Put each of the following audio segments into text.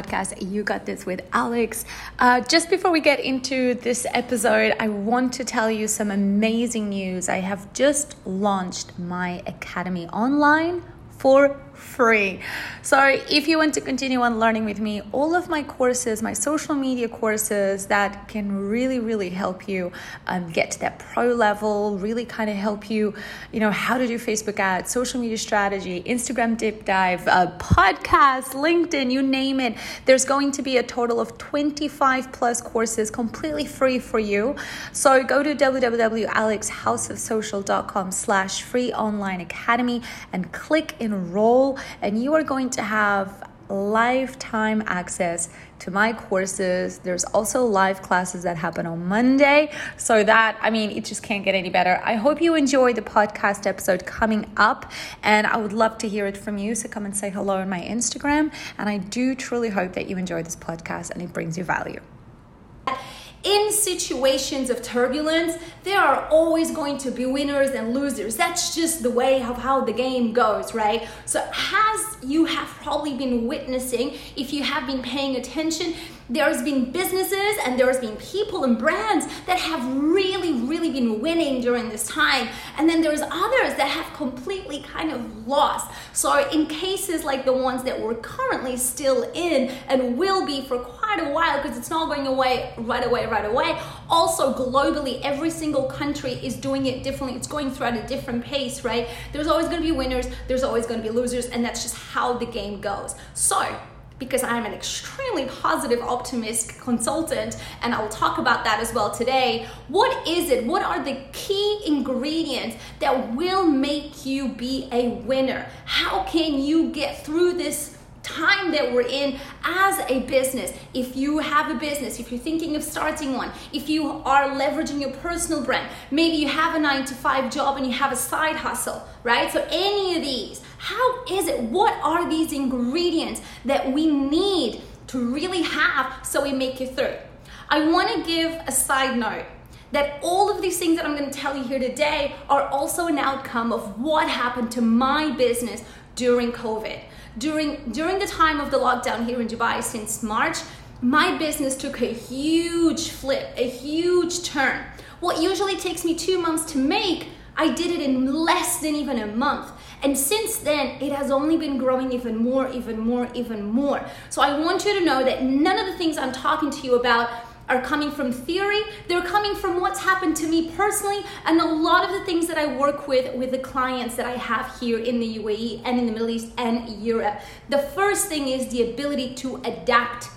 podcast, You Got This with Alex. Uh, just before we get into this episode, I want to tell you some amazing news. I have just launched my academy online for free. So, if you want to continue on learning with me, all of my courses, my social media courses that can really, really help you um, get to that pro level, really kind of help you, you know, how to do Facebook ads, social media strategy, Instagram deep dive, uh, podcast, LinkedIn, you name it. There's going to be a total of 25 plus courses completely free for you. So, go to www.alexhouseofsocial.com slash free online academy and click enroll and you are going to have lifetime access to my courses. There's also live classes that happen on Monday. So that, I mean, it just can't get any better. I hope you enjoy the podcast episode coming up, and I would love to hear it from you. So come and say hello on my Instagram. And I do truly hope that you enjoy this podcast and it brings you value in situations of turbulence, there are always going to be winners and losers. That's just the way of how the game goes, right? So, as you have probably been witnessing, if you have been paying attention, there's been businesses and there's been people and brands that have really, really been winning during this time. And then there's others that have completely kind of lost. So, in cases like the ones that we're currently still in and will be for quite a while, because it's not going away right away, right away. Also, globally, every single country is doing it differently. It's going through at a different pace, right? There's always going to be winners, there's always going to be losers, and that's just how the game goes. So, because I'm an extremely positive optimist consultant, and I'll talk about that as well today. What is it? What are the key ingredients that will make you be a winner? How can you get through this? time that we're in as a business. If you have a business, if you're thinking of starting one, if you are leveraging your personal brand, maybe you have a nine to five job and you have a side hustle, right? So, any of these, how is it? What are these ingredients that we need to really have so we make it through? I want to give a side note that all of these things that I'm going to tell you here today are also an outcome of what happened to my business during COVID. During during the time of the lockdown here in Dubai since March, my business took a huge flip, a huge turn. What usually takes me 2 months to make, I did it in less than even a month. And since then, it has only been growing even more, even more, even more. So I want you to know that none of the things I'm talking to you about are coming from theory they're coming from what's happened to me personally and a lot of the things that i work with with the clients that i have here in the uae and in the middle east and europe the first thing is the ability to adapt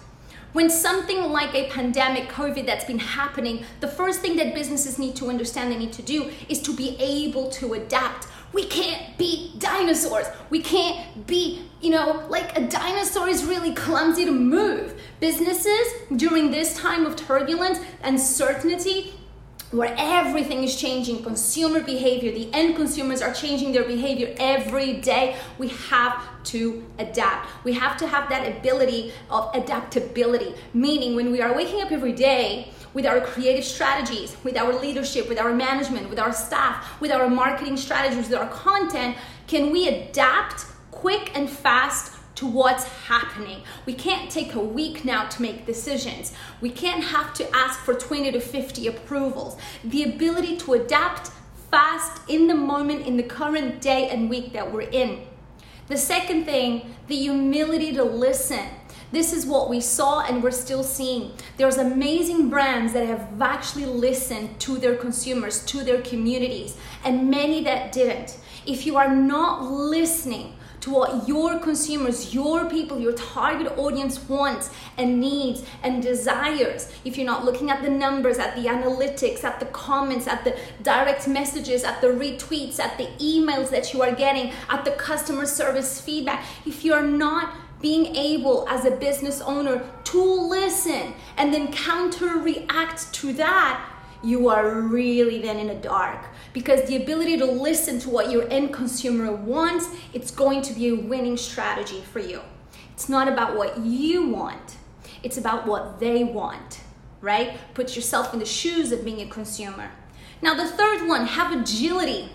when something like a pandemic, COVID, that's been happening, the first thing that businesses need to understand they need to do is to be able to adapt. We can't be dinosaurs. We can't be, you know, like a dinosaur is really clumsy to move. Businesses during this time of turbulence, and uncertainty, where everything is changing consumer behavior the end consumers are changing their behavior every day we have to adapt we have to have that ability of adaptability meaning when we are waking up every day with our creative strategies with our leadership with our management with our staff with our marketing strategies with our content can we adapt quick and fast to what's happening. We can't take a week now to make decisions. We can't have to ask for 20 to 50 approvals. The ability to adapt fast in the moment, in the current day and week that we're in. The second thing, the humility to listen. This is what we saw and we're still seeing. There's amazing brands that have actually listened to their consumers, to their communities, and many that didn't. If you are not listening, to what your consumers, your people, your target audience wants and needs and desires. If you're not looking at the numbers, at the analytics, at the comments, at the direct messages, at the retweets, at the emails that you are getting, at the customer service feedback, if you're not being able as a business owner to listen and then counter react to that, you are really then in the dark. Because the ability to listen to what your end consumer wants it's going to be a winning strategy for you. It's not about what you want it's about what they want right? Put yourself in the shoes of being a consumer. Now the third one have agility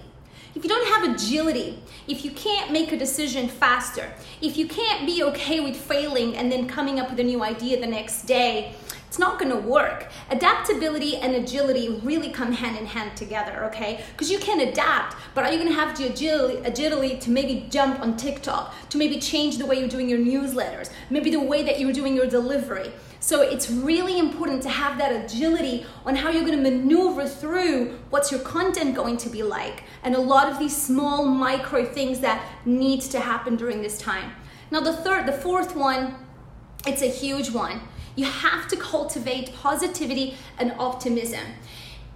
if you don't have agility, if you can't make a decision faster, if you can't be okay with failing and then coming up with a new idea the next day, it's not going to work. Adaptability and agility really come hand in hand together, okay? Because you can adapt, but are you going to have the agility, agility to maybe jump on TikTok, to maybe change the way you're doing your newsletters, maybe the way that you're doing your delivery? So it's really important to have that agility on how you're going to maneuver through what's your content going to be like and a lot of these small micro things that need to happen during this time. Now the third, the fourth one, it's a huge one you have to cultivate positivity and optimism.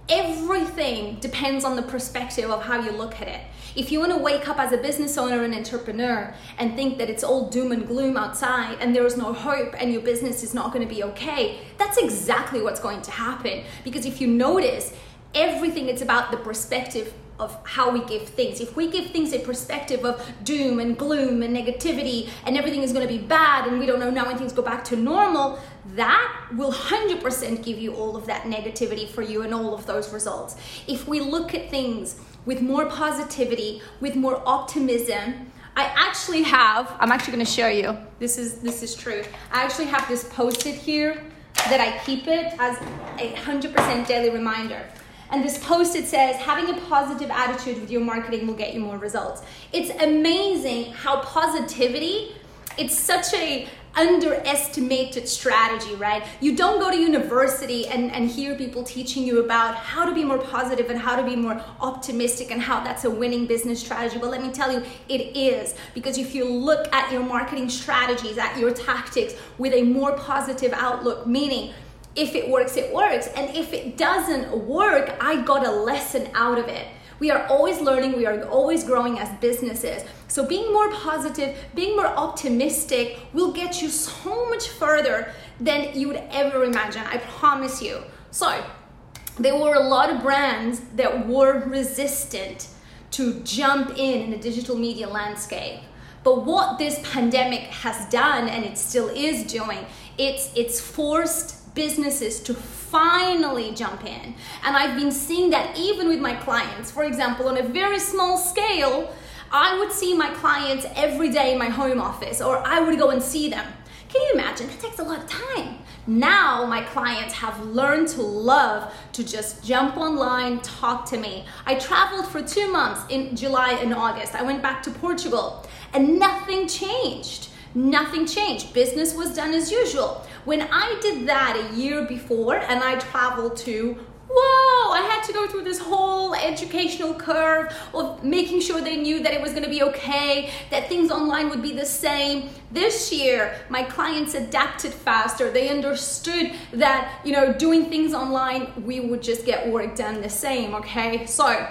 Everything depends on the perspective of how you look at it. If you want to wake up as a business owner and entrepreneur and think that it's all doom and gloom outside and there is no hope and your business is not going to be okay, that's exactly what's going to happen. Because if you notice, everything it's about the perspective of how we give things. If we give things a perspective of doom and gloom and negativity and everything is going to be bad and we don't know now when things go back to normal, that will 100% give you all of that negativity for you and all of those results. If we look at things with more positivity, with more optimism, I actually have, I'm actually going to show you. This is this is true. I actually have this posted here that I keep it as a 100% daily reminder. And this post it says, having a positive attitude with your marketing will get you more results. It's amazing how positivity, it's such a underestimated strategy, right? You don't go to university and, and hear people teaching you about how to be more positive and how to be more optimistic and how that's a winning business strategy. But let me tell you, it is. Because if you look at your marketing strategies, at your tactics with a more positive outlook, meaning if it works, it works. And if it doesn't work, I got a lesson out of it. We are always learning, we are always growing as businesses. So, being more positive, being more optimistic will get you so much further than you would ever imagine. I promise you. So, there were a lot of brands that were resistant to jump in in the digital media landscape. But what this pandemic has done, and it still is doing, it's it's forced businesses to finally jump in. And I've been seeing that even with my clients. For example, on a very small scale, I would see my clients every day in my home office, or I would go and see them. Can you imagine? That takes a lot of time. Now, my clients have learned to love to just jump online, talk to me. I traveled for two months in July and August. I went back to Portugal, and nothing changed. Nothing changed. Business was done as usual. When I did that a year before and I traveled to whoa, I had to go through this whole educational curve of making sure they knew that it was going to be okay, that things online would be the same. This year, my clients adapted faster. They understood that, you know, doing things online, we would just get work done the same, okay? So,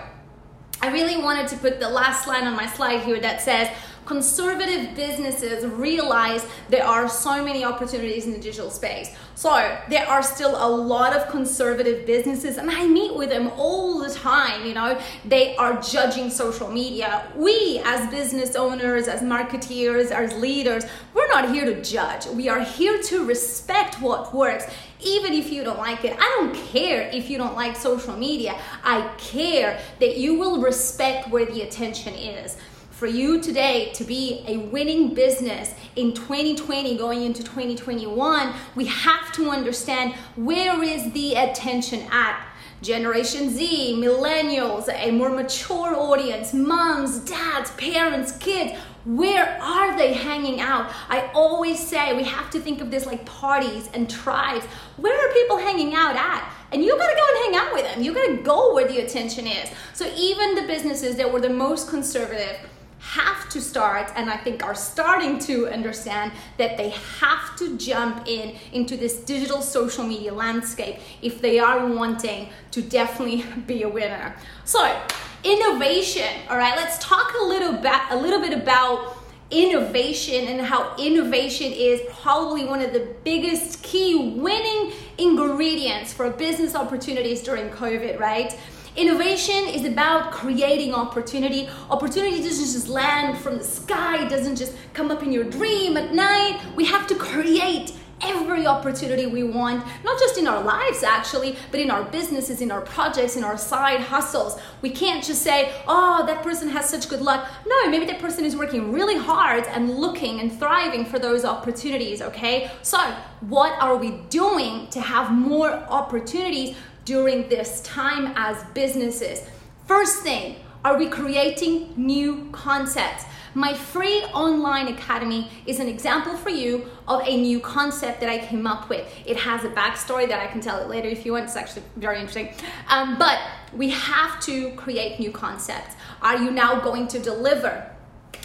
I really wanted to put the last line on my slide here that says, conservative businesses realize there are so many opportunities in the digital space. So there are still a lot of conservative businesses, and I meet with them all the time. You know, they are judging social media. We, as business owners, as marketeers, as leaders, we're not here to judge. We are here to respect what works even if you don't like it. I don't care if you don't like social media. I care that you will respect where the attention is for you today to be a winning business in 2020 going into 2021 we have to understand where is the attention at Generation Z, millennials, a more mature audience, moms, dads, parents, kids, where are they hanging out? I always say we have to think of this like parties and tribes. Where are people hanging out at? And you gotta go and hang out with them. You gotta go where the attention is. So even the businesses that were the most conservative, have to start and I think are starting to understand that they have to jump in into this digital social media landscape if they are wanting to definitely be a winner. So, innovation, all right? Let's talk a little bit a little bit about innovation and how innovation is probably one of the biggest key winning ingredients for business opportunities during COVID, right? Innovation is about creating opportunity. Opportunity doesn't just land from the sky, it doesn't just come up in your dream at night. We have to create every opportunity we want, not just in our lives actually, but in our businesses, in our projects, in our side hustles. We can't just say, oh, that person has such good luck. No, maybe that person is working really hard and looking and thriving for those opportunities, okay? So, what are we doing to have more opportunities during this time as businesses? First thing, are we creating new concepts? My free online academy is an example for you of a new concept that I came up with. It has a backstory that I can tell it later if you want. It's actually very interesting. Um, but we have to create new concepts. Are you now going to deliver?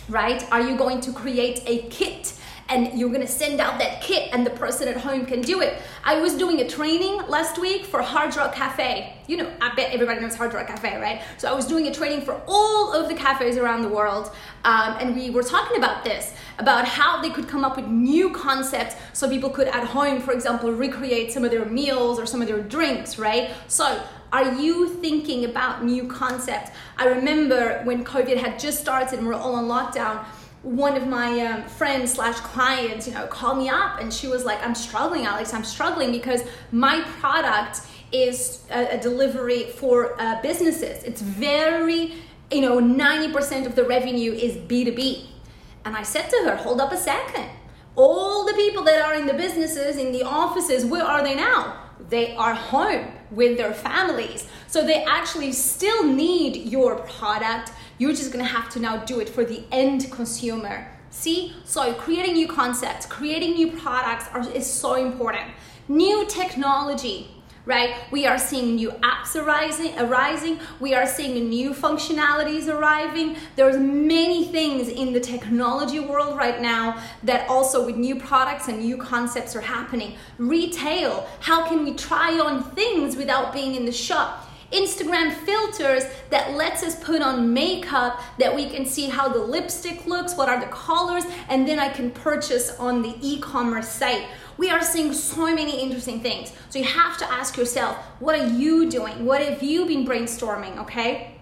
Right? Are you going to create a kit? And you're gonna send out that kit and the person at home can do it. I was doing a training last week for Hard Rock Cafe. You know, I bet everybody knows Hard Rock Cafe, right? So I was doing a training for all of the cafes around the world, um, and we were talking about this about how they could come up with new concepts so people could at home, for example, recreate some of their meals or some of their drinks, right? So are you thinking about new concepts? I remember when COVID had just started and we we're all on lockdown one of my um, friends slash clients, you know, called me up and she was like, I'm struggling, Alex, I'm struggling because my product is a, a delivery for uh, businesses. It's very, you know, 90% of the revenue is B2B. And I said to her, hold up a second. All the people that are in the businesses, in the offices, where are they now? They are home with their families. So they actually still need your product you're just gonna have to now do it for the end consumer. See? So creating new concepts, creating new products are, is so important. New technology, right? We are seeing new apps arising, arising. We are seeing new functionalities arriving. There's many things in the technology world right now that also with new products and new concepts are happening. Retail, how can we try on things without being in the shop? Instagram filters that lets us put on makeup that we can see how the lipstick looks, what are the colors, and then I can purchase on the e-commerce site. We are seeing so many interesting things. So you have to ask yourself, what are you doing? What have you been brainstorming, okay?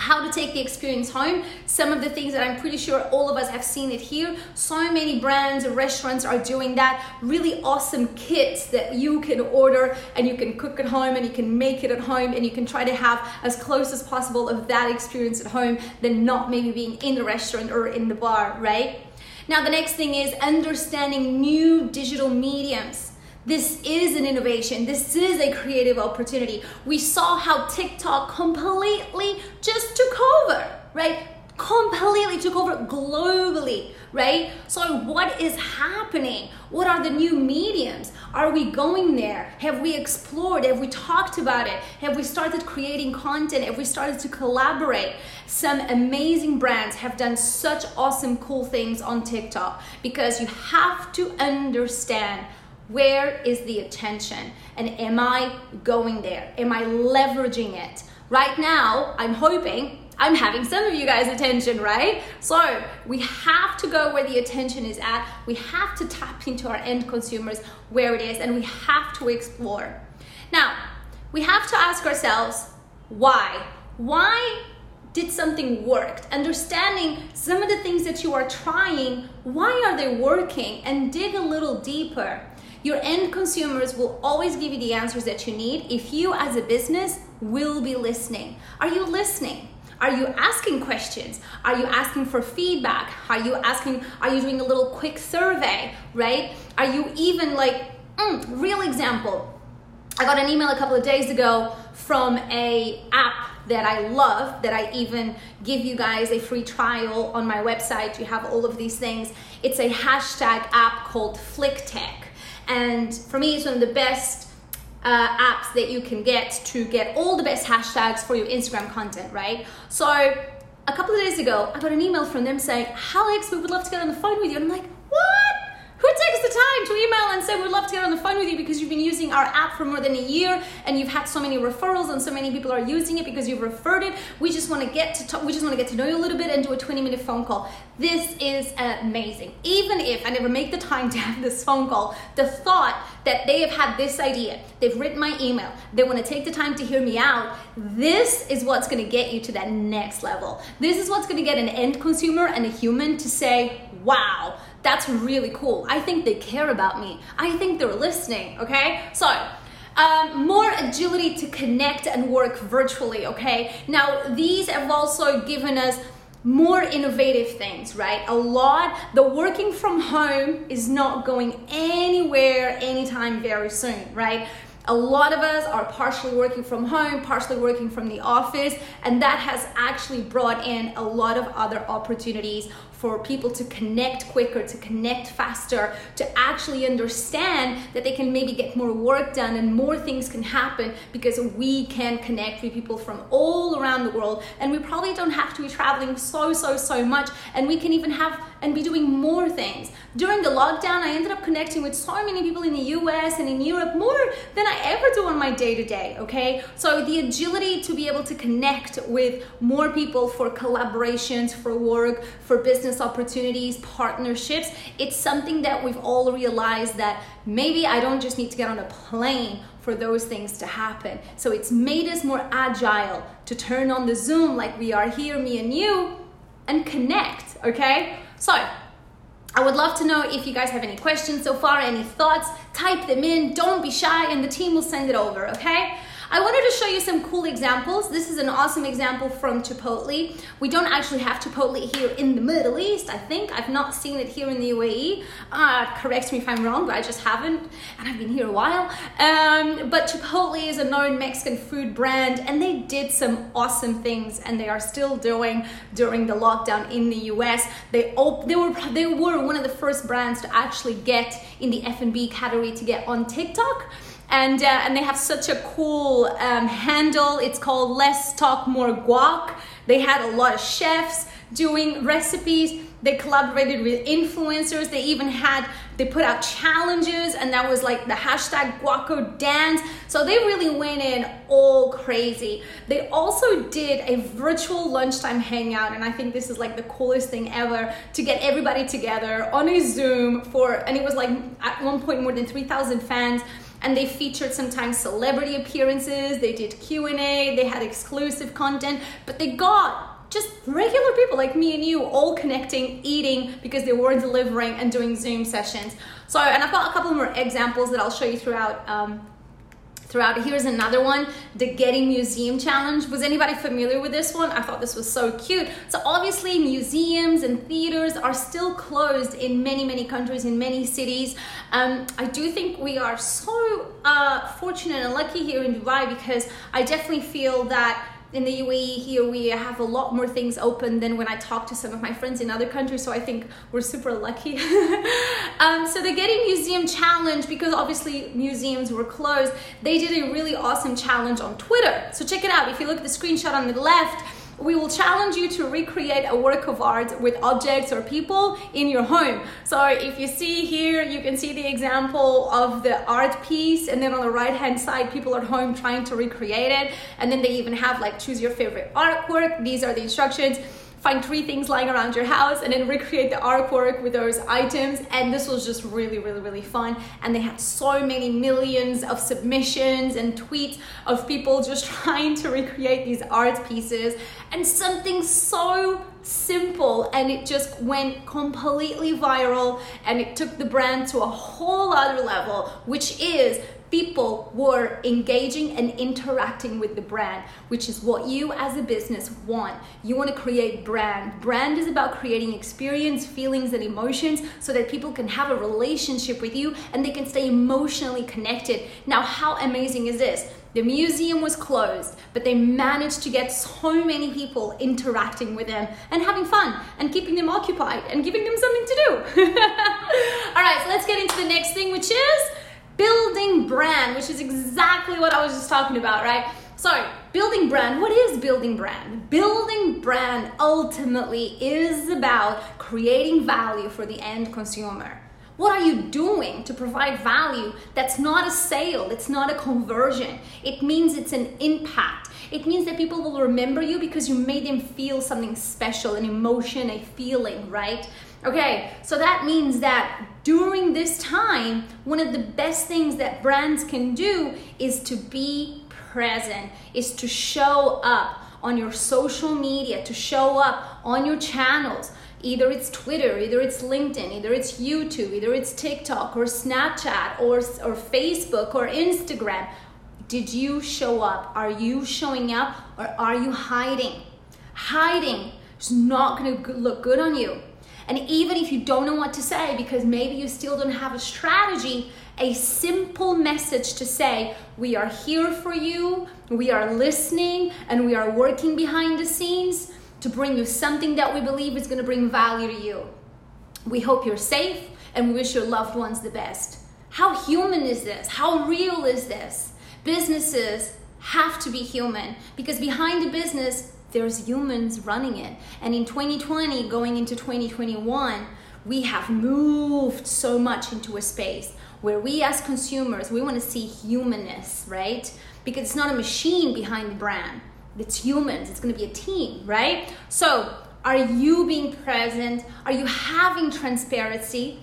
How to take the experience home. Some of the things that I'm pretty sure all of us have seen it here. So many brands and restaurants are doing that. Really awesome kits that you can order and you can cook at home and you can make it at home and you can try to have as close as possible of that experience at home than not maybe being in the restaurant or in the bar, right? Now, the next thing is understanding new digital mediums. This is an innovation. This is a creative opportunity. We saw how TikTok completely just took over, right? Completely took over globally, right? So, what is happening? What are the new mediums? Are we going there? Have we explored? Have we talked about it? Have we started creating content? Have we started to collaborate? Some amazing brands have done such awesome, cool things on TikTok because you have to understand where is the attention? And am I going there? Am I leveraging it? Right now, I'm hoping I'm having some of you guys' attention, right? So we have to go where the attention is at. We have to tap into our end consumers where it is, and we have to explore. Now, we have to ask ourselves why? Why did something work? Understanding some of the things that you are trying, why are they working? And dig a little deeper. Your end consumers will always give you the answers that you need if you, as a business, will be listening. Are you listening? Are you asking questions? Are you asking for feedback? Are you asking, are you doing a little quick survey, right? Are you even like, mm, real example. I got an email a couple of days ago from a app that I love, that I even give you guys a free trial on my website. You have all of these things. It's a hashtag app called FlickTech. And for me, it's one of the best uh, apps that you can get to get all the best hashtags for your Instagram content, right? So a couple of days ago, I got an email from them saying, Alex, we would love to get on the phone with you. And I'm like, what? Who takes the time to email and say, we'd love to get on the phone with you because you've been using our app for more than a year and you've had so many referrals and so many people are using it because you've referred it. We just want to get to talk, we just want to get to know you a little bit and do a 20 minute phone call. This is amazing. Even if I never make the time to have this phone call, the thought that they have had this idea, they've written my email, they want to take the time to hear me out, this is what's going to get you to that next level. This is what's going to get an end consumer and a human to say, wow, That's really cool. I think they care about me. I think they're listening, okay? So, um, more agility to connect and work virtually, okay? Now, these have also given us more innovative things, right? A lot, the working from home is not going anywhere anytime very soon, right? A lot of us are partially working from home, partially working from the office, and that has actually brought in a lot of other opportunities for people to connect quicker, to connect faster, to actually understand that they can maybe get more work done and more things can happen because we can connect with people from all around the world. And we probably don't have to be traveling so, so, so much. And we can even have and be doing more things. During the lockdown, I ended up connecting with so many people in the US and in Europe more than I ever do on my day to day, okay? So the agility to be able to connect with more people for collaborations, for work, for business business opportunities, partnerships. It's something that we've all realized that maybe I don't just need to get on a plane for those things to happen. So it's made us more agile to turn on the Zoom like we are here, me and you, and connect, okay? So, I would love to know if you guys have any questions so far, any thoughts, type them in. Don't be shy, and the team will send it over, okay? I wanted to show you some cool examples. This is an awesome example from Chipotle. We don't actually have Chipotle here in the Middle East, I think. I've not seen it here in the UAE. Uh, correct me if I'm wrong, but I just haven't, and I've been here a while. Um, but Chipotle is a known Mexican food brand, and they did some awesome things, and they are still doing during the lockdown in the US. They, op- they, were, they were one of the first brands to actually get in the F&B category to get on TikTok and uh, and they have such a cool um, handle. It's called Less Talk More Guac. They had a lot of chefs doing recipes. They collaborated with influencers. They even had they put out challenges, and that was like the hashtag Guaco dance. So they really went in all crazy. They also did a virtual lunchtime hangout, and I think this is like the coolest thing ever to get everybody together on a Zoom for, and it was like at one point more than three thousand fans and they featured sometimes celebrity appearances they did q&a they had exclusive content but they got just regular people like me and you all connecting eating because they were delivering and doing zoom sessions. So and i've got a couple more examples that i'll show you throughout um, throughout. Here's another one, the Getty Museum Challenge. Was anybody familiar with this one? I thought this was so cute. So obviously museums and theaters are still closed in many, many countries, in many cities. Um, I do think we are so uh, fortunate and lucky here in Dubai because I definitely feel that in the UAE here we have a lot more things open than when I talk to some of my friends in other countries. So I think we're super lucky. um, so the Getty Museum Challenge, because obviously museums were closed, they did a really awesome challenge on Twitter. So check it out. If you look at the screenshot on the left, we will challenge you to recreate a work of art with objects or people in your home. So if you see here, you can see the example of the art piece and then on the right hand side, people at home trying to recreate it. And then they even have like choose your favorite artwork. These are the instructions find three things lying around your house and then recreate the artwork with those items. And this was just really really really fun. And they had so many millions of submissions and tweets of people just trying to recreate these art pieces. And something so simple and it just went completely viral. And it took the brand to a whole other level which is people were engaging and interacting with the brand, which is what you as a business want. You want to create brand. Brand is about creating experience, feelings, and emotions so that people can have a relationship with you and they can stay emotionally connected. Now, how amazing is this? The museum was closed, but they managed to get so many people interacting with them and having fun and keeping them occupied and giving them something to do. All right, so let's get into the next thing, which is building brand, which is exactly what I was just talking about, right? So, building brand, what is building brand? Building brand ultimately is about creating value for the end consumer. What are you doing to provide value that's not a sale, it's not a conversion? It means it's an impact. It means that people will remember you because you made them feel something special, an emotion, a feeling, right? Okay, so that means that during this time, one of the best things that brands can do is to be present, is to show up on your social media, to show up on your channels, Either it's Twitter, either it's LinkedIn, either it's YouTube, either it's TikTok or Snapchat or, or Facebook or Instagram. Did you show up? Are you showing up or are you hiding? Hiding is not going to look good on you. And even if you don't know what to say because maybe you still don't have a strategy, a simple message to say, We are here for you, we are listening, and we are working behind the scenes to bring you something that we believe is going to bring value to you. We hope you're safe and we wish your loved ones the best. How human is this? How real is this? Businesses have to be human because behind the business, there's humans running it. And in 2020, going into 2021, we have moved so much into a space where we as consumers, we want to see humanness, right? Because it's not a machine behind the brand it's humans, it's gonna be a team, right? So, are you being present? Are you having transparency?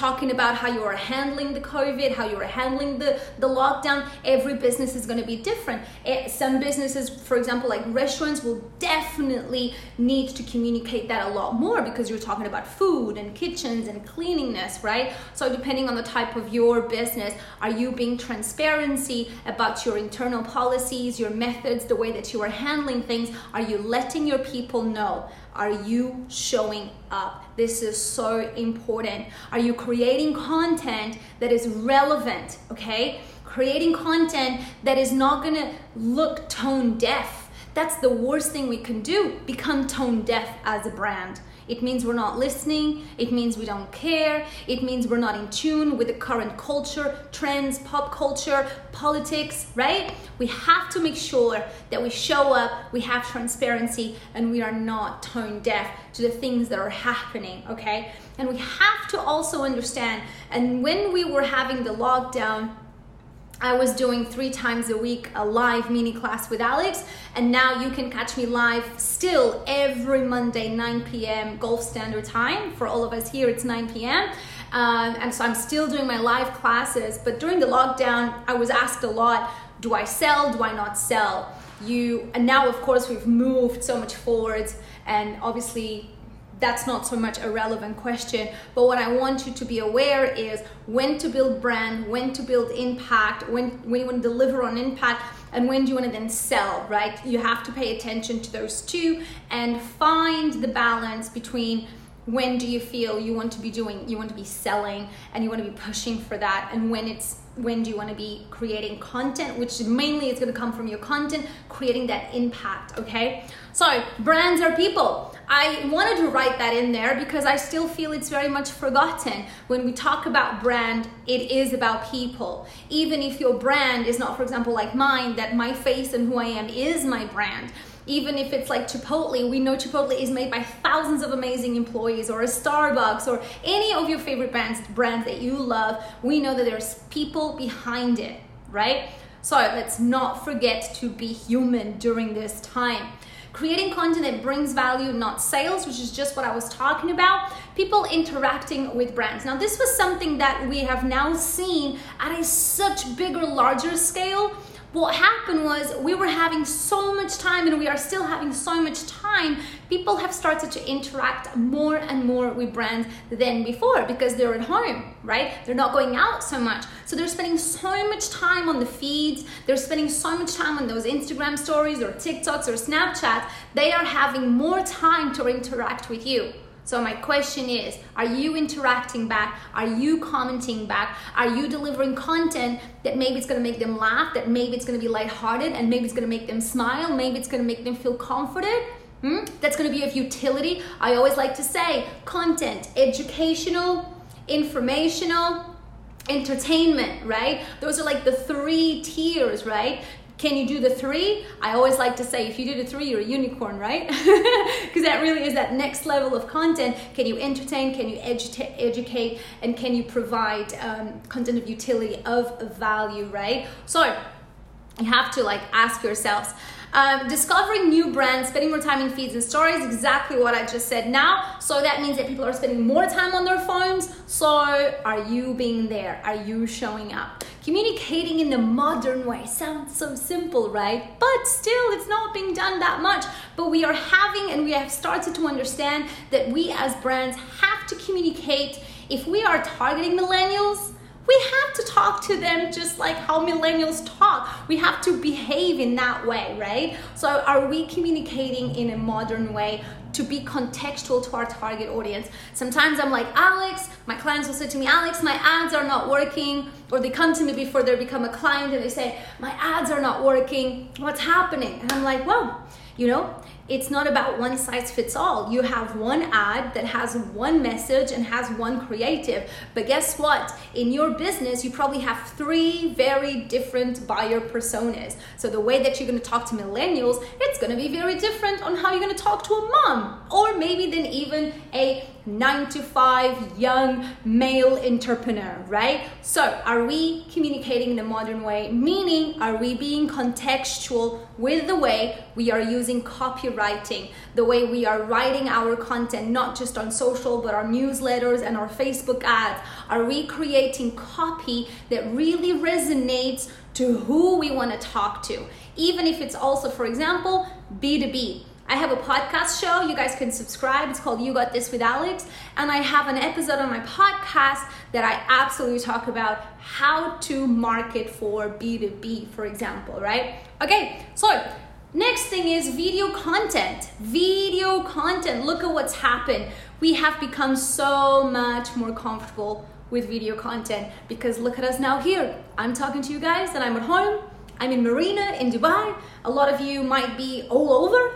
Talking about how you are handling the COVID, how you are handling the, the lockdown. Every business is going to be different. Eh, some businesses, for example, like restaurants, will definitely need to communicate that a lot more because you're talking about food and kitchens and cleanliness, right? So, depending on the type of your business, are you being transparency about your internal policies, your methods, the way that you are handling things? Are you letting your people know? Are you showing up? This is so important. Are you creating content that is relevant? Okay? Creating content that is not gonna look tone deaf. That's the worst thing we can do. Become tone deaf as a brand. It means we're not listening. It means we don't care. It means we're not in tune with the current culture, trends, pop culture, politics, right? We have to make sure that we show up, we have transparency, and we are not tone deaf to the things that are happening, okay? And we have to also understand, and when we were having the lockdown, I was doing three times a week a live mini class with Alex, and now you can catch me live still every Monday, 9 p.m. Gulf Standard Time. For all of us here, it's 9 p.m. Um, and so I'm still doing my live classes. But during the lockdown, I was asked a lot do I sell? Do I not sell? You, and now, of course, we've moved so much forward, and obviously, that's not so much a relevant question. But what I want you to be aware is when to build brand, when to build impact, when, when you want to deliver on impact, and when do you want to then sell, right? You have to pay attention to those two and find the balance between when do you feel you want to be doing you want to be selling and you want to be pushing for that and when it's when do you want to be creating content which mainly is going to come from your content creating that impact okay? So brands are people. I wanted to write that in there because i still feel it's very much forgotten. When we talk about brand it is about people. Even if your brand is not for example like mine that my face and who i am is my brand even if it's like Chipotle, we know Chipotle is made by thousands of amazing employees, or a Starbucks, or any of your favorite brands, brands that you love. We know that there's people behind it, right? So let's not forget to be human during this time. Creating content that brings value, not sales, which is just what I was talking about. People interacting with brands. Now, this was something that we have now seen at a such bigger, larger scale what happened was we were having so much time and we are still having so much time people have started to interact more and more with brands than before because they're at home right? They're not going out so much. So they're spending so much time on the feeds. They're spending so much time on those instagram stories or tiktoks or snapchat. They are having more time to interact with you so my question is, are you interacting back? Are you commenting back? Are you delivering content that maybe it's going to make them laugh, that maybe it's going to be lighthearted, and maybe it's going to make them smile, maybe it's going to make them feel confident? Hmm? That's going to be of utility. I always like to say content, educational, informational, entertainment, right? Those are like the three tiers, right? Can you do the three? I always like to say, if you do the three, you're a unicorn, right? Because that really is that next level of content. Can you entertain? Can you edu- educate? And can you provide um, content of utility, of value, right? So you have to like ask yourselves. Um, discovering new brands, spending more time in feeds and stories, exactly what I just said now. So that means that people are spending more time on their phones. So are you being there? Are you showing up? Communicating in the modern way sounds so simple, right? But still, it's not being done that much. But we are having and we have started to understand that we as brands have to communicate. If we are targeting millennials, we have to talk to them just like how millennials talk. We have to behave in that way, right? So, are we communicating in a modern way to be contextual to our target audience? Sometimes I'm like, Alex, my clients will say to me, Alex, my ads are not working. Or they come to me before they become a client and they say, my ads are not working. What's happening? And I'm like, well, you know, it's not about one size fits all. You have one ad that has one message and has one creative. But guess what? In your business, you probably have three very different buyer personas. So the way that you're going to talk to millennials, it's going to be very different on how you're going to talk to a mom or maybe then even a nine to five young male entrepreneur, right? So, are we communicating in a modern way? Meaning, are we being contextual with the way we are using copywriting, the way we are writing our content, not just on social, but our newsletters and our Facebook ads? Are we creating copy that really resonates to who we want to talk to? Even if it's also, for example, B2B I have a podcast show. You guys can subscribe. It's called You Got This with Alex. And I have an episode on my podcast that I absolutely talk about how to market for B2B, for example, right? Okay, so next thing is video content. Video content. Look at what's happened. We have become so much more comfortable with video content because look at us now here. I'm talking to you guys and I'm at home I'm in Marina in Dubai. A lot of you might be all over.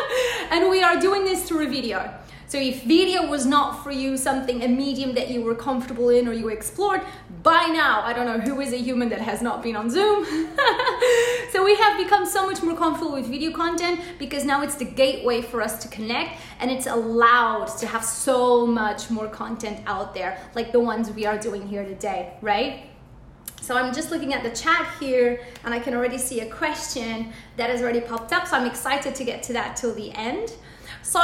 and we are doing this through a video. So if video was not for you something, a medium that you were comfortable in or you explored, by now, I don't know who is a human that has not been on Zoom. so we have become so much more comfortable with video content because now it's the gateway for us to connect and it's allowed to have so much more content out there like the ones we are doing here today, right? So I'm just looking at the chat here and I can already see a question that has already popped up. So I'm excited to get to that till the end. So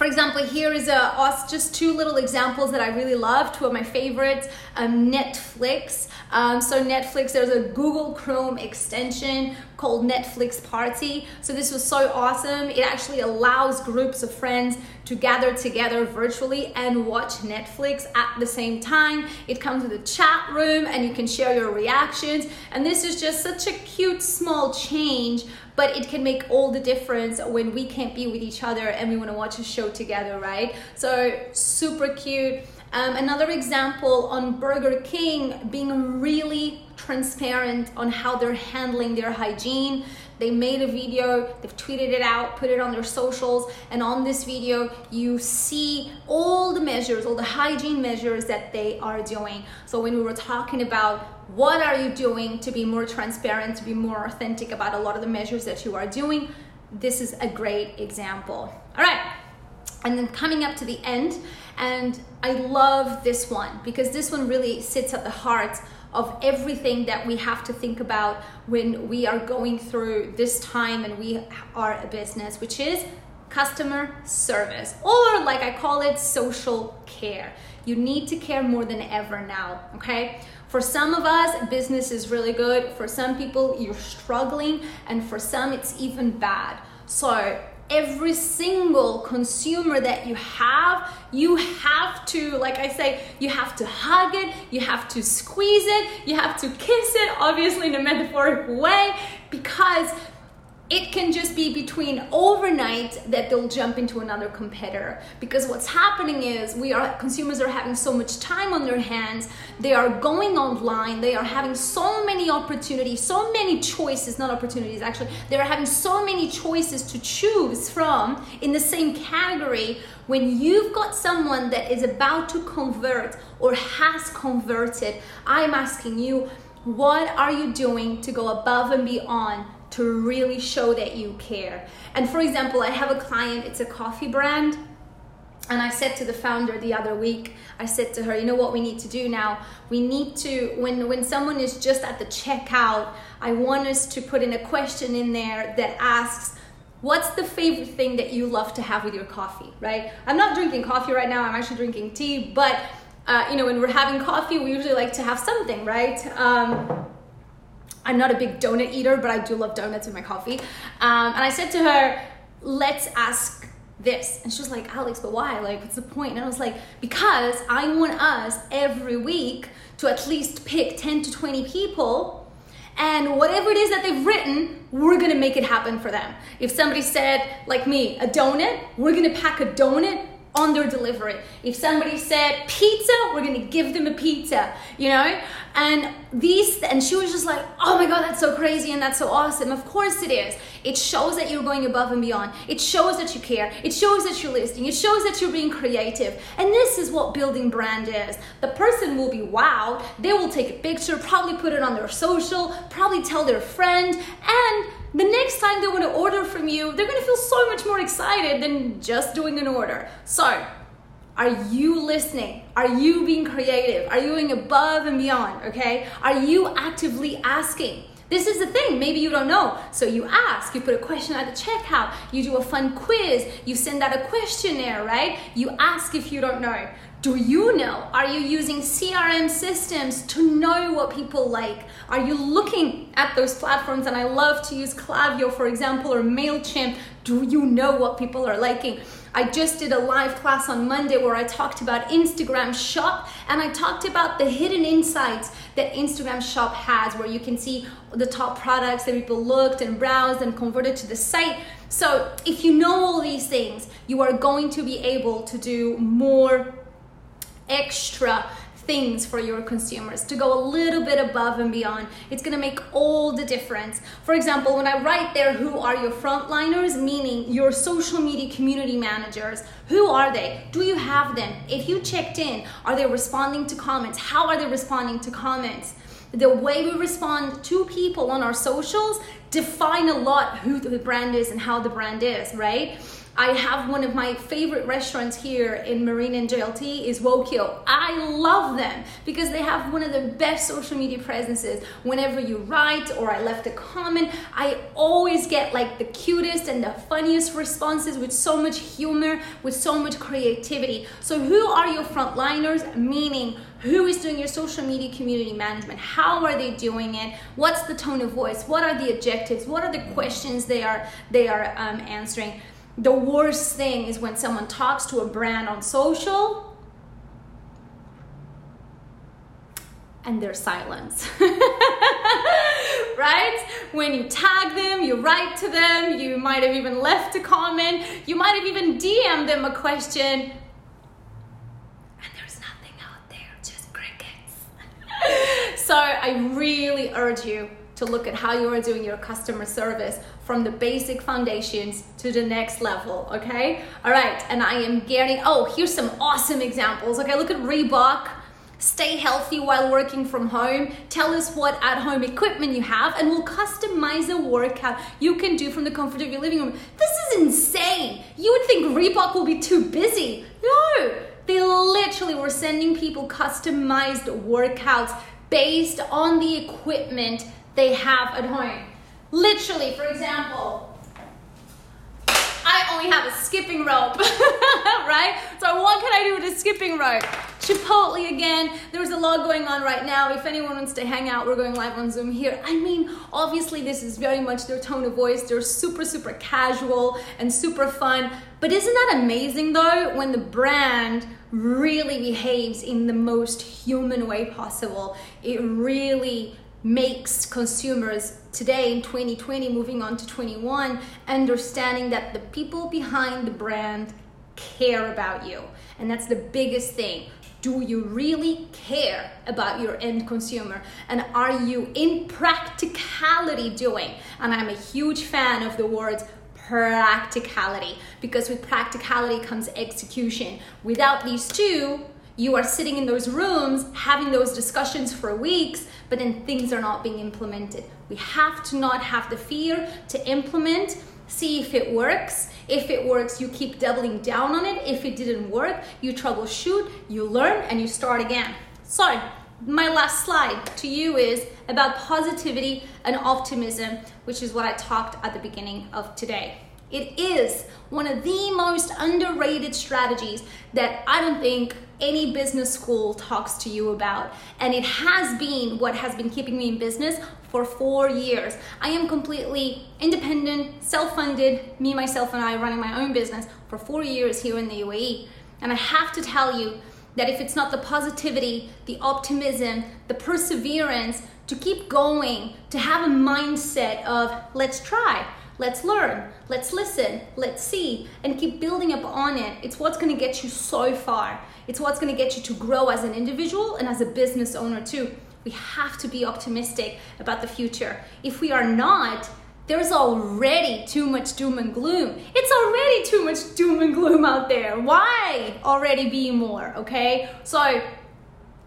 for example, here is a, us just two little examples that I really love, two of my favorites. Um, Netflix. Um, so Netflix, there's a Google Chrome extension called Netflix Party. So this was so awesome. It actually allows groups of friends to gather together virtually and watch Netflix at the same time. It comes with a chat room and you can share your reactions. And this is just such a cute small change but it can make all the difference when we can't be with each other and we want to watch a show together, right? So super cute. Um, another example on Burger King being really transparent on how they're handling their hygiene. They made a video, they've tweeted it out, put it on their socials, and on this video, you see all the measures, all the hygiene measures that they are doing. So, when we were talking about what are you doing to be more transparent, to be more authentic about a lot of the measures that you are doing, this is a great example. All right, and then coming up to the end, and I love this one because this one really sits at the heart of everything that we have to think about when we are going through this time and we are a business, which is customer service, or like I call it, social care. You need to care more than ever now, okay? For some of us, business is really good. For some people, you're struggling, and for some, it's even bad. So, every single consumer that you have, you have to, like I say, you have to hug it, you have to squeeze it, you have to kiss it, obviously in a metaphorical way, because it can just be between overnight that they'll jump into another competitor. Because what's happening is we are consumers are having so much time on their hands. They are going online. They are having so many opportunities so many choices not opportunities actually. They are having so many choices to choose from in the same category. When you've got someone that is about to convert or has converted i'm asking you what are you doing to go above and beyond to really show that you care. And for example, I have a client, it's a coffee brand. And I said to the founder the other week, I said to her, you know what we need to do now? We need to, when, when someone is just at the checkout, I want us to put in a question in there that asks, what's the favorite thing that you love to have with your coffee, right? I'm not drinking coffee right now, I'm actually drinking tea, but uh, you know, when we're having coffee, we usually like to have something, right? Um, I'm not a big donut eater, but I do love donuts in my coffee. Um, and I said to her, let's ask this. And she was like, Alex, but why? Like, what's the point? And I was like, because I want us every week to at least pick 10 to 20 people and whatever it is that they've written, we're gonna make it happen for them. If somebody said, like me, a donut, we're gonna pack a donut their delivery. If somebody said pizza, we're gonna give them a pizza, you know? And these, and she was just like, oh my God, that's so crazy and that's so awesome. Of course it is. It shows that you're going above and beyond. It shows that you care. It shows that you're listening. It shows that you're being creative. And this is what building brand is. The person will be wowed. They will take a picture, probably put it on their social, probably tell their friend, and the next time they want to order from you, they're going to feel so much more excited than just doing an order. So, are you listening? Are you being creative? Are you going above and beyond? Okay? Are you actively asking? This is the thing, maybe you don't know. So you ask, you put a question at the checkout, you do a fun quiz, you send out a questionnaire, right? You ask if you don't know. Do you know? Are you using CRM systems to know what people like? Are you looking at those platforms? And I love to use Klaviyo, for example, or MailChimp. Do you know what people are liking? I just did a live class on Monday where I talked about Instagram Shop and I talked about the hidden insights that Instagram Shop has, where you can see the top products that people looked and browsed and converted to the site. So, if you know all these things, you are going to be able to do more extra things for your consumers to go a little bit above and beyond. It's gonna make all the difference. For example, when I write there, who are your frontliners, meaning your social media community managers, who are they? Do you have them? If you checked in, are they responding to comments? How are they responding to comments? The way we respond to people on our socials define a lot who the brand is and how the brand is, right? I have one of my favorite restaurants here in Marina and JLT is Wokyo. I love them because they have one of the best social media presences. Whenever you write or I left a comment, I always get like the cutest and the funniest responses with so much humor, with so much creativity. So who are your frontliners? Meaning who is doing your social media community management how are they doing it what's the tone of voice what are the objectives what are the questions they are they are um, answering the worst thing is when someone talks to a brand on social and there's silence. right? When you tag them, you write to them, you might have even left a comment, you might have even DM them a question, and there's nothing out there, just crickets. so I really urge you to look at how you are doing your customer service from the basic foundations to the next level, okay? All right, and I am getting, oh, here's some awesome examples. Okay, look at Reebok. Stay healthy while working from home. Tell us what at home equipment you have, and we'll customize a workout you can do from the comfort of your living room. This is insane. You would think Reebok will be too busy. No, they literally were sending people customized workouts based on the equipment they have at home. Literally, for example, I only have a skipping rope, right? So what can I do with a skipping rope? Chipotle again. There's a lot going on right now. If anyone wants to hang out, we're going live on Zoom here. I mean, obviously this is very much their tone of voice. They're super, super casual and super fun. But isn't that amazing though when the brand really behaves in the most human way possible? It really makes consumers today in 2020 moving on to 21 understanding that the people behind the brand care about you. And that's the biggest thing. Do you really care about your end consumer? And are you in practicality doing? And i'm a huge fan of the words practicality because with practicality comes execution. Without these two you are sitting in those rooms having those discussions for weeks, but then things are not being implemented. We have to not have the fear to implement, see if it works. If it works, you keep doubling down on it. If it didn't work, you troubleshoot, you learn, and you start again. So, my last slide to you is about positivity and optimism, which is what I talked at the beginning of today. It is one of the most underrated strategies that I don't think any business school talks to you about. And it has been what has been keeping me in business for four years. I am completely independent, self funded, me, myself, and I running my own business for four years here in the UAE. And I have to tell you that if it's not the positivity, the optimism, the perseverance to keep going, to have a mindset of let's try, let's learn, let's listen, let's see, and keep building up on it, it's what's gonna get you so far. It's what's gonna get you to grow as an individual and as a business owner too. We have to be optimistic about the future. If we are not, there's already too much doom and gloom. It's already too much doom and gloom out there. Why already be more? Okay, so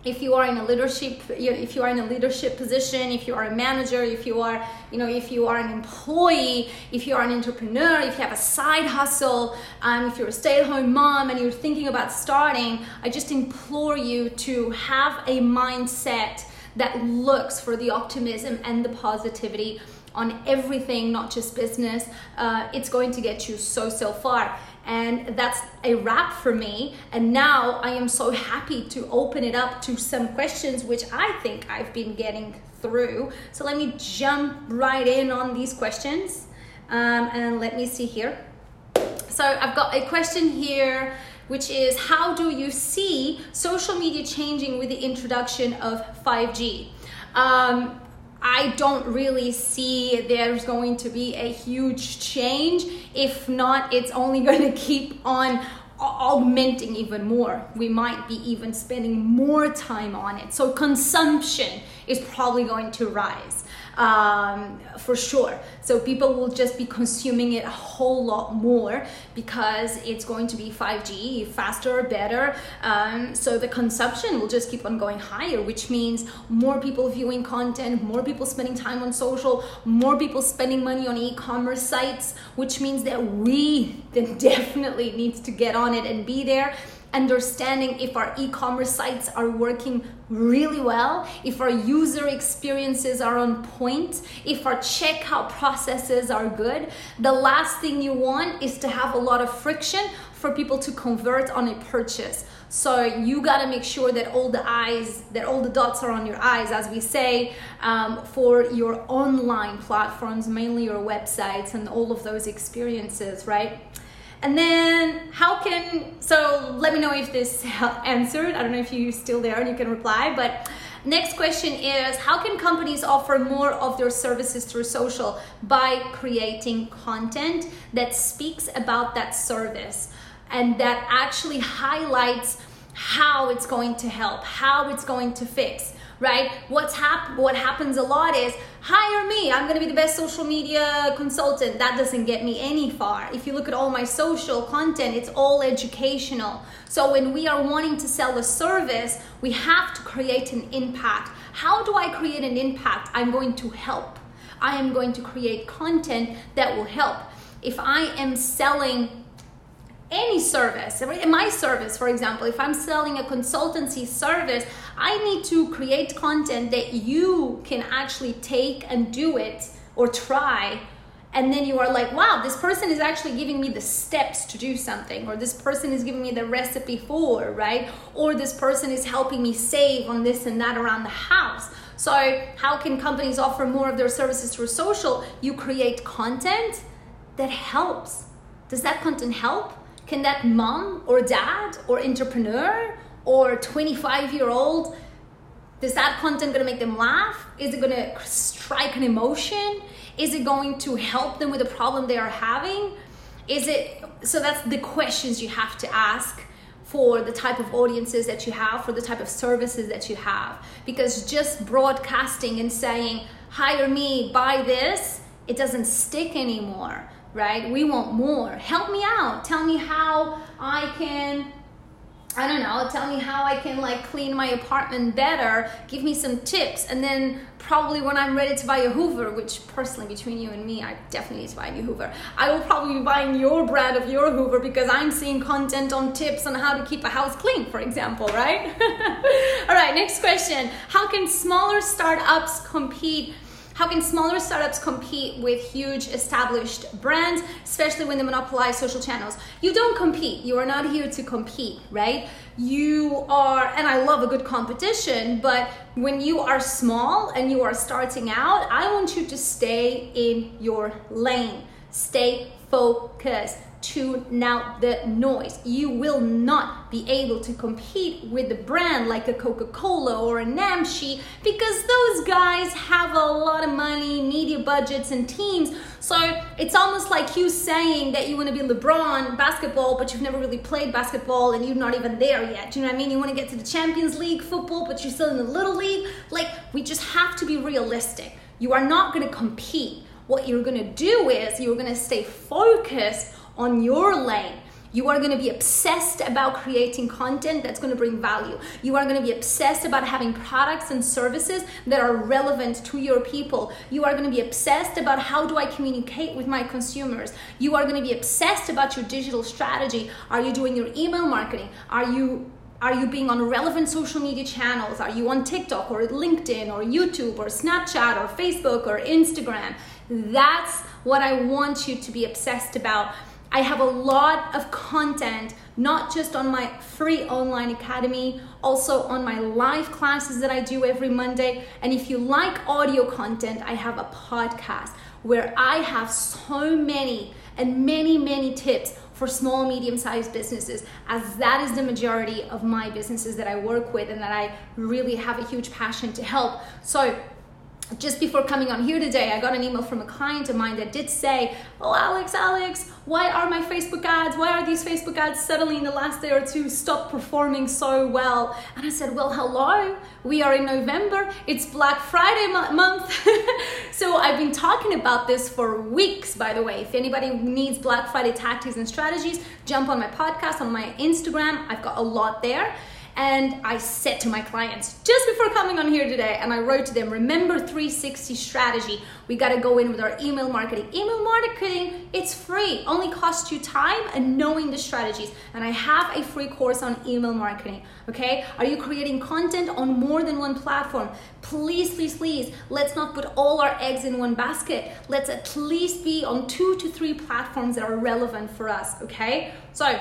if you are in a leadership if you are in a leadership position if you are a manager if you are you know if you are an employee if you are an entrepreneur if you have a side hustle um, if you're a stay-at-home mom and you're thinking about starting i just implore you to have a mindset that looks for the optimism and the positivity on everything, not just business, uh, it's going to get you so, so far. And that's a wrap for me. And now I am so happy to open it up to some questions, which I think I've been getting through. So let me jump right in on these questions. Um, and let me see here. So I've got a question here which is how do you see social media changing with the introduction of 5G? Um, I don't really see there's going to be a huge change. If not, it's only going to keep on augmenting even more. We might be even spending more time on it. So consumption is probably going to rise um, for sure. So people will just be consuming it a whole lot more because it's going to be 5G, faster, better. Um, so the consumption will just keep on going higher, which means more people viewing content, more people spending time on social, more people spending money on e-commerce sites, which means that we then definitely needs to get on it and be there understanding if our e-commerce sites are working really well, if our user experiences are on point, if our checkout processes are good. The last thing you want is to have a lot of friction for people to convert on a purchase. So you got to make sure that all the eyes, that all the dots are on your eyes, as we say, um, for your online platforms, mainly your websites and all of those experiences, right? And then how can, so let me know if this answered. I don't know if you're still there and you can reply, but next question is how can companies offer more of their services through social by creating content that speaks about that service and that actually highlights how it's going to help, how it's going to fix right? What's hap- what happens a lot is hire me. I'm going to be the best social media consultant. That doesn't get me any far. If you look at all my social content, it's all educational. So when we are wanting to sell a service, we have to create an impact. How do I create an impact? I'm going to help. I am going to create content that will help. If I am selling any service, my service, for example, if I'm selling a consultancy service, I need to create content that you can actually take and do it or try. And then you are like, wow, this person is actually giving me the steps to do something, or this person is giving me the recipe for, right? Or this person is helping me save on this and that around the house. So, how can companies offer more of their services through social? You create content that helps. Does that content help? Can that mom or dad or entrepreneur or 25 year old, is that content gonna make them laugh? Is it gonna strike an emotion? Is it going to help them with the problem they are having? Is it so that's the questions you have to ask for the type of audiences that you have, for the type of services that you have. Because just broadcasting and saying, hire me, buy this, it doesn't stick anymore right? We want more. Help me out. Tell me how I can I don't know, tell me how I can like clean my apartment better, give me some tips, and then probably when I'm ready to buy a Hoover, which personally between you and me, I definitely need to buy a new Hoover. I will probably be buying your brand of your Hoover because I'm seeing content on tips on how to keep a house clean, for example, right? All right, next question. How can smaller startups compete How can smaller startups compete with huge established brands, especially when they monopolize social channels? You don't compete. You are not here to compete, right? You are, and I love a good competition, but when you are small and you are starting out, I want you to stay in your lane. Stay focused tune out the noise. You will not be able to compete with a brand like a Coca Cola or a Namshi because those guys have a lot of money, media budgets, and teams. So it's almost like you saying that you want to be LeBron basketball, but you've never really played basketball and you're not even there yet. Do you know what I mean? You want to get to the Champions League football, but you're still in the little league. Like, we just have to be realistic. You are not going to compete. What you're going to do is you're going to stay focused on your lane. You are going to be obsessed about creating content that's going to bring value. You are going to be obsessed about having products and services that are relevant to your people. You are going to be obsessed about how do I communicate with my consumers. You are going to be obsessed about your digital strategy. Are you doing your email marketing? Are you are you being on relevant social media channels? Are you on TikTok or LinkedIn or YouTube or Snapchat or Facebook or Instagram? That's what I want you to be obsessed about I have a lot of content, not just on my free online academy, also on my live classes that I do every Monday. And if you like audio content, I have a podcast where I have so many and many, many tips for small, medium sized businesses, as that is the majority of my businesses that I work with and that I really have a huge passion to help. So, just before coming on here today, I got an email from a client of mine that did say, Oh, Alex, Alex, why are my Facebook ads, why are these Facebook ads suddenly in the last day or two stop performing so well? And I said, Well, hello, we are in November, it's Black Friday month. so I've been talking about this for weeks, by the way. If anybody needs Black Friday tactics and strategies, jump on my podcast, on my Instagram. I've got a lot there. And I said to my clients just before coming on here today, and I wrote to them, remember 360 strategy. We got to go in with our email marketing. Email marketing, it's free, only costs you time and knowing the strategies. And I have a free course on email marketing. Okay, are you creating content on more than one platform? Please, please, please, let's not put all our eggs in one basket. Let's at least be on two to three platforms that are relevant for us. Okay, so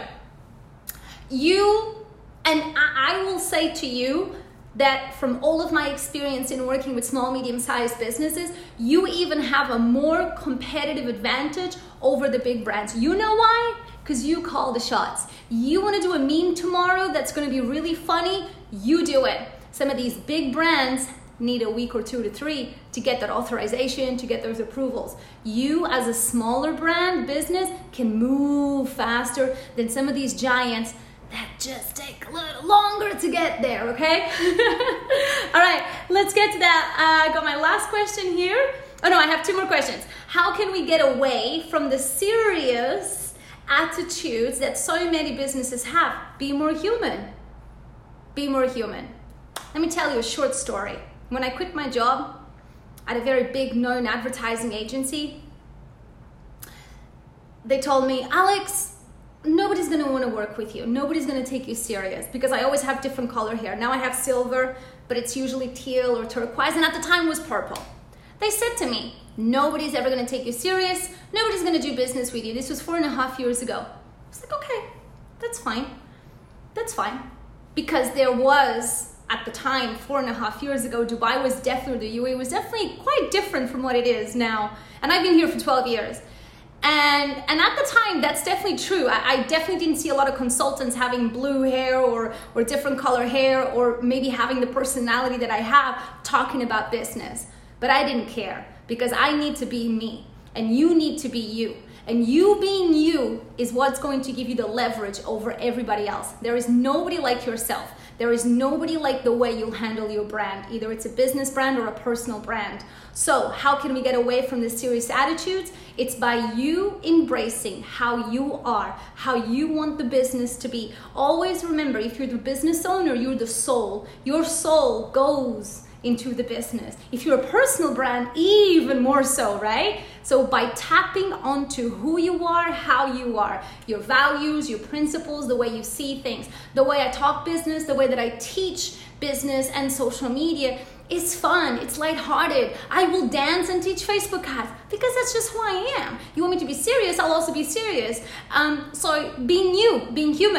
you and I, I will say to you that from all of my experience in working with small, medium sized businesses, you even have a more competitive advantage over the big brands. You know why? Because you call the shots. You want to do a meme tomorrow that's going to be really funny, you do it. Some of these big brands need a week or two to three to get that authorization, to get those approvals. You, as a smaller brand business, can move faster than some of these giants that just take a little longer to get there, okay? All right, let's get to that. I uh, got my last question here. Oh no, I have two more questions. How can we get away from the serious attitudes that so many businesses have? Be more human. Be more human. Let me tell you a short story. When I quit my job at a very big known advertising agency, they told me, Alex, nobody's want to work with you. Nobody's to take you serious because I always have different color hair. Now I have silver, but it's usually teal or turquoise, and at the time was purple. They said to me, nobody's ever to take you serious. Nobody's to do business with you. This was four and a half years ago. I was like, okay, that's fine. That's fine. Because there was, at the time, four and a half years ago, Dubai was definitely, the UAE was definitely quite different from what it is now. And I've been here for 12 years. And, and at the time, that's definitely true. I, I, definitely didn't see a lot of consultants having blue hair or, or different color hair or maybe having the personality that I have talking about business. But I didn't care because I need to be me and you need to be you. And you being you is what's going to give you the leverage over everybody else. There is nobody like yourself. There is nobody like the way you'll handle your brand. Either it's a business brand or a personal brand. So, how can we get away from the serious attitudes? It's by you embracing how you are, how you want the business to be. Always remember if you're the business owner, you're the soul. Your soul goes into the business. If you're a personal brand, even more so, right? So by tapping onto who you are, how you are, your values, your principles, the way you see things, the way I talk business, the way that I teach business and social media, it's fun, it's lighthearted. I will dance and teach Facebook ads because that's just who I am. You want me to be serious, I'll also be serious. Um, so being you, being human.